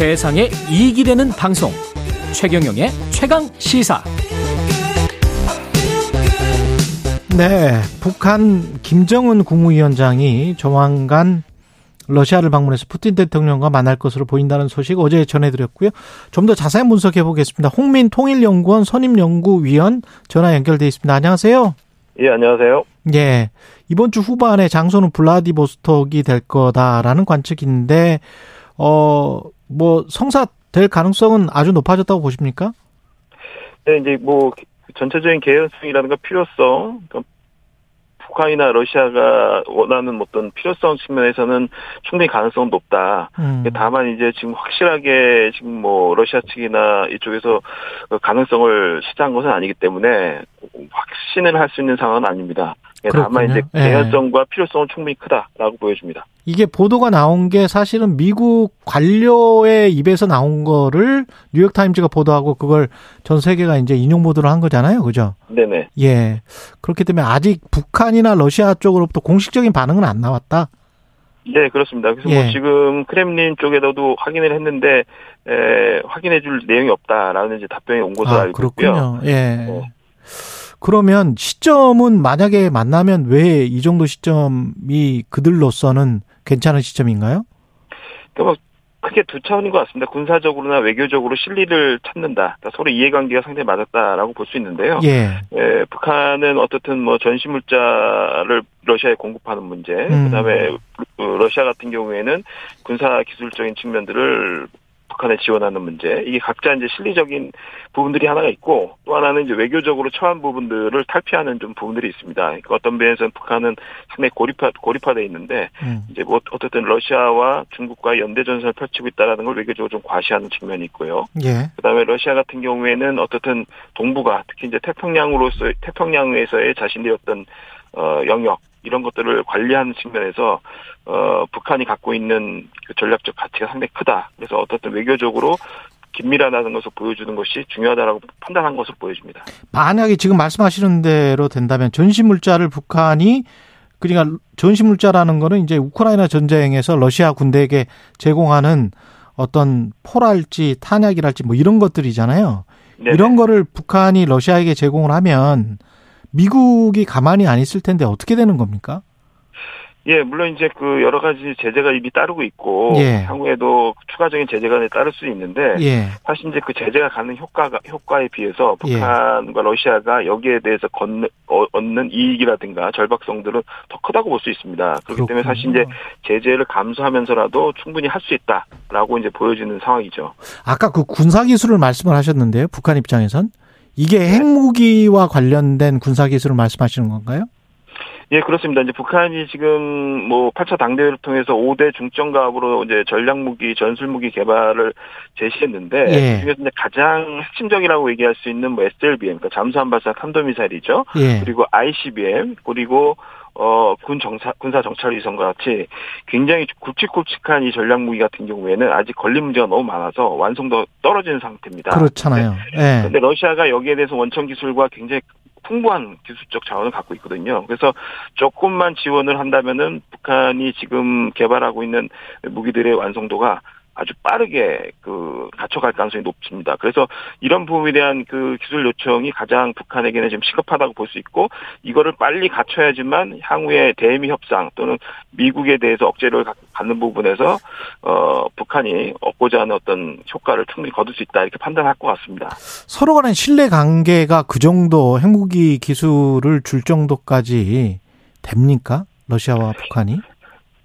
세상에 이익이 되는 방송 최경영의 최강 시사 네, 북한 김정은 국무위원장이 조만간 러시아를 방문해서 푸틴 대통령과 만날 것으로 보인다는 소식 어제 전해드렸고요. 좀 더 자세히 분석해 보겠습니다. 홍민 통일연구원 선임연구위원 전화 연결돼 있습니다. 안녕하세요. 예, 안녕하세요. 예. 이번 주 후반에 장소는 블라디보스톡이 될 거다라는 관측인데, 어, 뭐, 성사될 가능성은 아주 높아졌다고 보십니까? 네, 이제 뭐, 전체적인 개연성이라든가 필요성, 그러니까 북한이나 러시아가 원하는 어떤 필요성 측면에서는 충분히 가능성은 높다. 음. 다만 이제 지금 확실하게 지금 뭐 러시아 측이나 이쪽에서 그 가능성을 시사한 것은 아니기 때문에 확신을 할 수 있는 상황은 아닙니다. 다만 그렇군요. 이제 예. 개연성과 필요성은 충분히 크다라고 보여집니다. 이게 보도가 나온 게 사실은 미국 관료의 입에서 나온 거를 뉴욕 타임즈가 보도하고 그걸 전 세계가 이제 인용 보도를 한 거잖아요. 그죠? 네네. 예. 그렇기 때문에 아직 북한이나 러시아 쪽으로부터 공식적인 반응은 안 나왔다. 네, 그렇습니다. 그래서 예. 뭐 지금 크렘린 쪽에서도 확인을 했는데 에, 확인해줄 내용이 없다라는 이제 답변이 온 것으로 아, 알고 있고요. 그렇군요. 예. 네. 그러면 시점은 만약에 만나면 왜 이 정도 시점이 그들로서는 괜찮은 시점인가요? 그러니까 뭐 크게 두 차원인 것 같습니다. 군사적으로나 외교적으로 실리를 찾는다. 그러니까 서로 이해관계가 상당히 맞았다라고 볼 수 있는데요. 예. 에, 북한은 어떻든 뭐 전시물자를 러시아에 공급하는 문제, 음. 그다음에 어, 러시아 같은 경우에는 군사 기술적인 측면들을 북한에 지원하는 문제, 이게 각자 이제 실리적인 부분들이 하나가 있고 또 하나는 이제 외교적으로 처한 부분들을 탈피하는 좀 부분들이 있습니다. 그러니까 어떤 면에서는 북한은 상당히 고립화 고립화돼 있는데 음. 이제 뭐 어쨌든 러시아와 중국과 연대 전선을 펼치고 있다라는 걸 외교적으로 좀 과시하는 측면이 있고요. 예. 그다음에 러시아 같은 경우에는 어떻든 동북아 특히 이제 태평양으로서 태평양에서의 자신들의 어떤 어 영역 이런 것들을 관리하는 측면에서 어 북한이 갖고 있는 그 전략적 가치가 상당히 크다. 그래서 어떻든 외교적으로 긴밀하다는 것을 보여주는 것이 중요하다라고 판단한 것으로 보여집니다. 만약에 지금 말씀하시는 대로 된다면 전시 물자를 북한이 그러니까 전시 물자라는 거는 이제 우크라이나 전쟁에서 러시아 군대에게 제공하는 어떤 포랄지 탄약이랄지 뭐 이런 것들이잖아요. 네네. 이런 거를 북한이 러시아에게 제공을 하면 미국이 가만히 안 있을 텐데 어떻게 되는 겁니까? 예, 물론 이제 그 여러 가지 제재가 이미 따르고 있고 예. 향후에도 추가적인 제재가 따를 수 있는데 예. 사실 이제 그 제재가 갖는 효과가 효과에 비해서 예. 북한과 러시아가 여기에 대해서 걷는, 어, 얻는 이익이라든가 절박성들은 더 크다고 볼 수 있습니다. 그렇기 때문에 사실 이제 제재를 감수하면서라도 충분히 할 수 있다라고 이제 보여지는 상황이죠. 아까 그 군사 기술을 말씀을 하셨는데요. 북한 입장에선 이게 핵무기와 관련된 군사 기술을 말씀하시는 건가요? 예, 그렇습니다. 이제 북한이 지금 뭐 8차 당대회를 통해서 5대 중점가압으로 이제 전략무기, 전술무기 개발을 제시했는데 예. 그중에서 이제 가장 핵심적이라고 얘기할 수 있는 뭐 SLBM, 그러니까 잠수함 발사 탄도미사일이죠. 예. 그리고 ICBM, 그리고 어, 군 정사, 군사 정찰 위성과 같이 굉장히 굵직굵직한 이 전략 무기 같은 경우에는 아직 걸린 문제가 너무 많아서 완성도 떨어지는 상태입니다. 그렇잖아요. 예. 근데 러시아가 여기에 대해서 원천 기술과 굉장히 풍부한 기술적 자원을 갖고 있거든요. 그래서 조금만 지원을 한다면은 북한이 지금 개발하고 있는 무기들의 완성도가 아주 빠르게 그 갖춰갈 가능성이 높습니다. 그래서 이런 부분에 대한 그 기술 요청이 가장 북한에게는 지금 시급하다고 볼 수 있고 이거를 빨리 갖춰야지만 향후에 대미 협상 또는 미국에 대해서 억제를 가- 갖는 부분에서 어 북한이 얻고자 하는 어떤 효과를 충분히 거둘 수 있다 이렇게 판단할 것 같습니다. 서로 간의 신뢰 관계가 그 정도 핵무기 기술을 줄 정도까지 됩니까? 러시아와 북한이?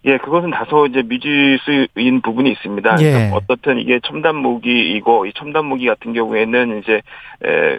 예, 그것은 다소 이제 미지수인 부분이 있습니다. 예. 그러니까 어떻든 이게 첨단 무기이고 이 첨단 무기 같은 경우에는 이제 에,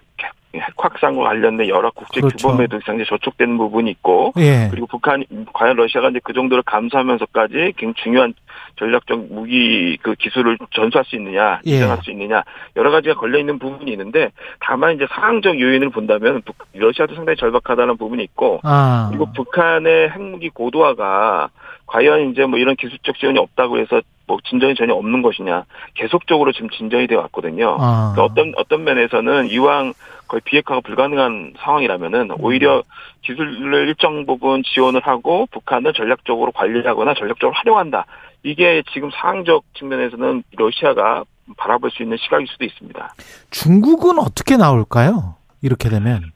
핵 확산과 관련된 여러 국제 그렇죠. 규범에도 상당히 저촉되는 부분이 있고 예. 그리고 북한 과연 러시아가 이제 그 정도를 감수하면서까지 굉장히 중요한 전략적 무기 그 기술을 전수할 수 있느냐, 예. 인정할 수 있느냐 여러 가지가 걸려 있는 부분이 있는데 다만 이제 상황적 요인을 본다면 북- 러시아도 상당히 절박하다는 부분이 있고 아. 그리고 북한의 핵무기 고도화가 과연 이제 뭐 이런 기술적 지원이 없다고 해서 뭐 진전이 전혀 없는 것이냐 계속적으로 지금 진전이 되어 왔거든요. 아. 그러니까 어떤 어떤 면에서는 이왕 거의 비핵화가 불가능한 상황이라면은 오히려 기술을 일정 부분 지원을 하고 북한을 전략적으로 관리하거나 전략적으로 활용한다 이게 지금 상황적 측면에서는 러시아가 바라볼 수 있는 시각일 수도 있습니다. 중국은 어떻게 나올까요? 이렇게 되면.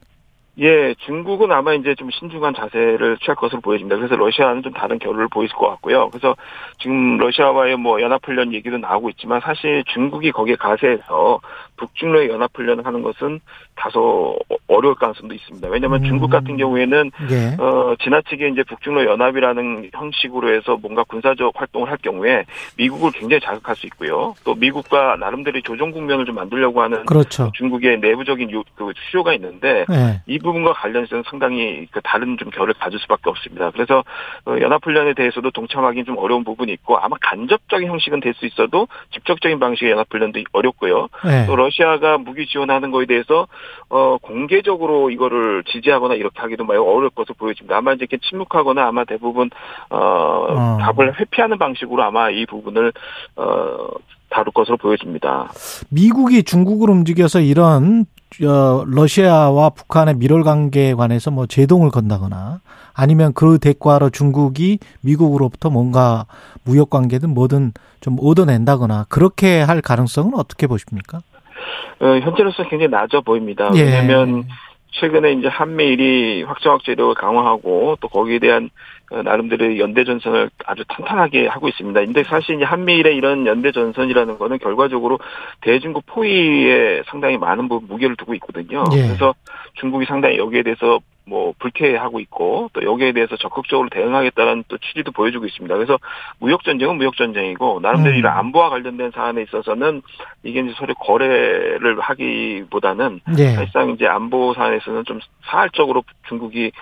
예, 중국은 아마 이제 좀 신중한 자세를 취할 것으로 보여집니다. 그래서 러시아는 좀 다른 결을 보일 것 같고요. 그래서 지금 러시아와의 뭐 연합훈련 얘기도 나오고 있지만 사실 중국이 거기에 가세해서 북중로의 연합훈련을 하는 것은 다소 어려울 가능성도 있습니다. 왜냐하면 음. 중국 같은 경우에는 예. 어, 지나치게 이제 북중로 연합이라는 형식으로 해서 뭔가 군사적 활동을 할 경우에 미국을 굉장히 자극할 수 있고요. 또 미국과 나름대로 조정 국면을 좀 만들려고 하는 그렇죠. 중국의 내부적인 요, 그 수요가 있는데 예. 이 부분과 관련해서는 상당히 그 다른 좀 결을 가질 수밖에 없습니다. 그래서 어, 연합훈련에 대해서도 동참하기는 좀 어려운 부분이 있고 아마 간접적인 형식은 될 수 있어도 직접적인 방식의 연합훈련도 어렵고요. 예. 또 러시아 가 무기 지원하는 거에 대해서 어 공개적으로 이거를 지지하거나 이렇게 하기도 매우 어려울 것으로 보여집니다. 아마 이제 이렇게 침묵하거나 아마 대부분 어, 어. 답을 회피하는 방식으로 아마 이 부분을 어 다룰 것으로 보여집니다. 미국이 중국을 움직여서 이런 어, 러시아와 북한의 밀월 관계에 관해서 뭐 제동을 건다거나 아니면 그 대가로 중국이 미국으로부터 뭔가 무역 관계든 뭐든 좀 얻어낸다거나 그렇게 할 가능성은 어떻게 보십니까? 어, 현재로서 굉장히 낮아 보입니다. 예. 왜냐하면 최근에 이제 한미일이 확정학제도 강화하고 또 거기에 대한 어, 나름대로 연대 전선을 아주 탄탄하게 하고 있습니다. 근데 사실 이제 한미일의 이런 연대 전선이라는 거는 결과적으로 대중국 포위에 상당히 많은 부분 무게를 두고 있거든요. 예. 그래서 중국이 상당히 여기에 대해서 뭐 불쾌해하고 있고 또 여기에 대해서 적극적으로 대응하겠다는 또 취지도 보여주고 있습니다. 그래서 무역 전쟁은 무역 전쟁이고 나름대로 음. 이런 안보와 관련된 사안에 있어서는 이게 이제 서로 거래를 하기보다는 네. 사실상 이제 안보 사안에서는 좀 사활적으로 중국이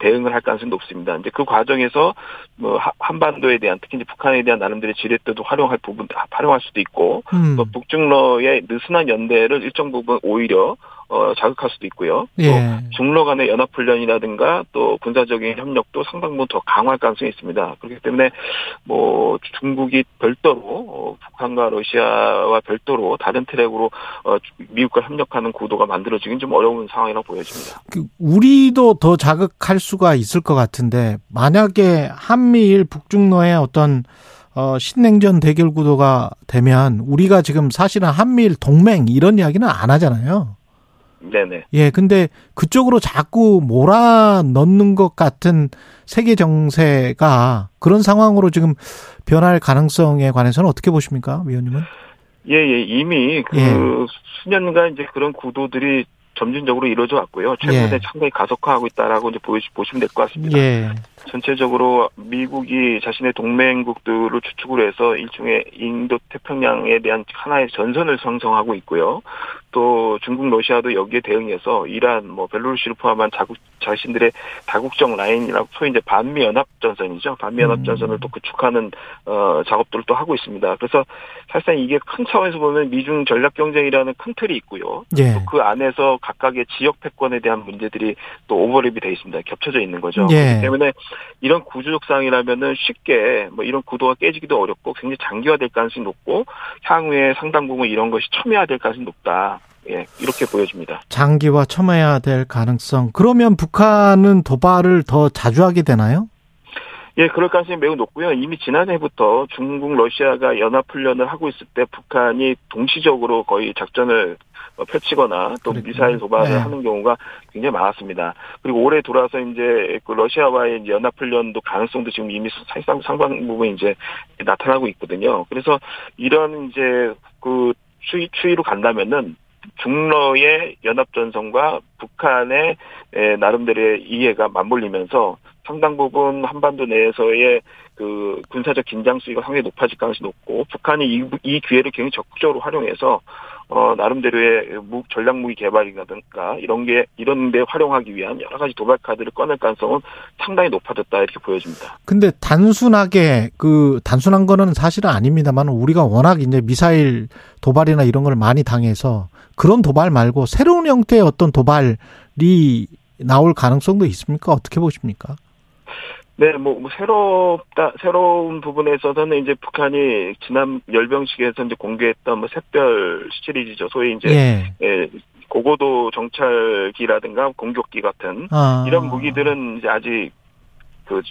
대응을 할 가능성이 높습니다. 이제 그 과정에서 뭐 한반도에 대한 특히 이제 북한에 대한 나름대로 지렛대도 활용할 부분 활용할 수도 있고 음. 또 북중러의 느슨한 연대를 일정 부분 오히려 어, 자극할 수도 있고요. 예. 또 중러 간의 연합훈련이라든가 또 군사적인 협력도 상당 부분 더 강화할 가능성이 있습니다. 그렇기 때문에 뭐 중국이 별도로 어, 북한과 러시아와 별도로 다른 트랙으로 어, 미국과 협력하는 구도가 만들어지긴 좀 어려운 상황이라고 보여집니다. 그 우리도 더 자극할 수가 있을 것 같은데 만약에 한미일 북중러의 어떤 어, 신냉전 대결 구도가 되면 우리가 지금 사실은 한미일 동맹 이런 이야기는 안 하잖아요. 네네. 예, 근데 그쪽으로 자꾸 몰아 넣는 것 같은 세계 정세가 그런 상황으로 지금 변할 가능성에 관해서는 어떻게 보십니까, 위원님은? 예, 예, 이미 그 예. 수년간 이제 그런 구도들이 점진적으로 이루어져 왔고요. 최근에 예. 상당히 가속화하고 있다라고 이제 보시면 될 것 같습니다. 예. 전체적으로 미국이 자신의 동맹국들을 추측을 해서 일종의 인도 태평양에 대한 하나의 전선을 형성하고 있고요. 또 중국, 러시아도 여기에 대응해서 이란, 뭐 벨로루시를 포함한 자국 자신들의 다국적 라인이라고 소위 이제 반미 연합 전선이죠. 반미 연합 음. 전선을 또 구축하는 어 작업들을 또 하고 있습니다. 그래서 사실상 이게 큰 차원에서 보면 미중 전략 경쟁이라는 큰 틀이 있고요. 예. 또 그 안에서 각각의 지역 패권에 대한 문제들이 또 오버랩이 돼 있습니다. 겹쳐져 있는 거죠. 예. 그렇기 때문에 이런 구조적 상황이라면은 쉽게 뭐 이런 구도가 깨지기도 어렵고 굉장히 장기화될 가능성이 높고 향후에 상당 부분 이런 것이 첨예화될 가능성이 높다. 예, 이렇게 보여집니다. 장기화 첨예화될 가능성. 그러면 북한은 도발을 더 자주 하게 되나요? 예, 그럴 가능성이 매우 높고요. 이미 지난해부터 중국, 러시아가 연합훈련을 하고 있을 때 북한이 동시적으로 거의 작전을 펼치거나 또 그렇군요. 미사일 도발을 네. 하는 경우가 굉장히 많았습니다. 그리고 올해 돌아서 이제 그 러시아와의 연합훈련도 가능성도 지금 이미 사실상 상당 부분 이제 나타나고 있거든요. 그래서 이런 이제 그 추이, 추이로 간다면은 중러의 연합전선과 북한의 나름대로의 이해가 맞물리면서 상당 부분 한반도 내에서의 그 군사적 긴장 수위가 상당히 높아질 가능성이 높고 북한이 이, 이 기회를 굉장히 적극적으로 활용해서 어 나름대로의 무, 전략 무기 개발이라든가 이런 게 이런 데 활용하기 위한 여러 가지 도발 카드를 꺼낼 가능성은 상당히 높아졌다 이렇게 보여집니다. 근데 단순하게 그 단순한 거는 사실은 아닙니다만 우리가 워낙 이제 미사일 도발이나 이런 걸 많이 당해서 그런 도발 말고 새로운 형태의 어떤 도발이 나올 가능성도 있습니까? 어떻게 보십니까? 네, 뭐, 뭐 새롭다 새로운 부분에 있어서는 이제 북한이 지난 열병식에서 이제 공개했던 뭐 샛별 시리즈죠. 소위 이제 예. 예 고고도 정찰기라든가 공격기 같은 아. 이런 무기들은 이제 아직 그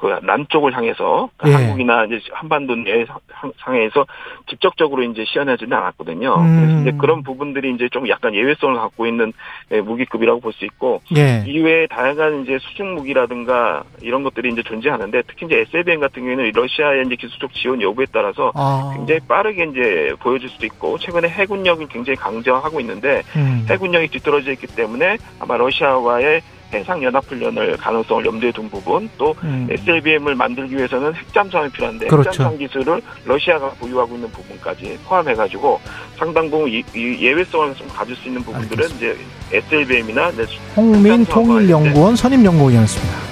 그 남쪽을 향해서 예. 한국이나 이제 한반도 내 상- 상해에서 직접적으로 이제 시연하지는 않았거든요. 음. 그래서 이제 그런 부분들이 이제 좀 약간 예외성을 갖고 있는 예, 무기급이라고 볼 수 있고 예. 이외에 다양한 이제 수중 무기라든가 이런 것들이 이제 존재하는데 특히 이제 SLBM 같은 경우에는 러시아의 이제 기술적 지원 여부에 따라서 아. 굉장히 빠르게 이제 보여줄 수도 있고 최근에 해군력을 굉장히 강조하고 있는데 음. 해군력이 뒤떨어져 있기 때문에 아마 러시아와의 해상 연합 훈련을 가능성을 염두에 둔 부분 또 음. SLBM을 만들기 위해서는 핵잠수함이 필요한데 그렇죠. 핵잠수함 기술을 러시아가 보유하고 있는 부분까지 포함해가지고 상당 부분 이- 이 예외성을 좀 가질 수 있는 부분들은 이제 SLBM이나 홍민 통일연구원 선임연구위원이었습니다.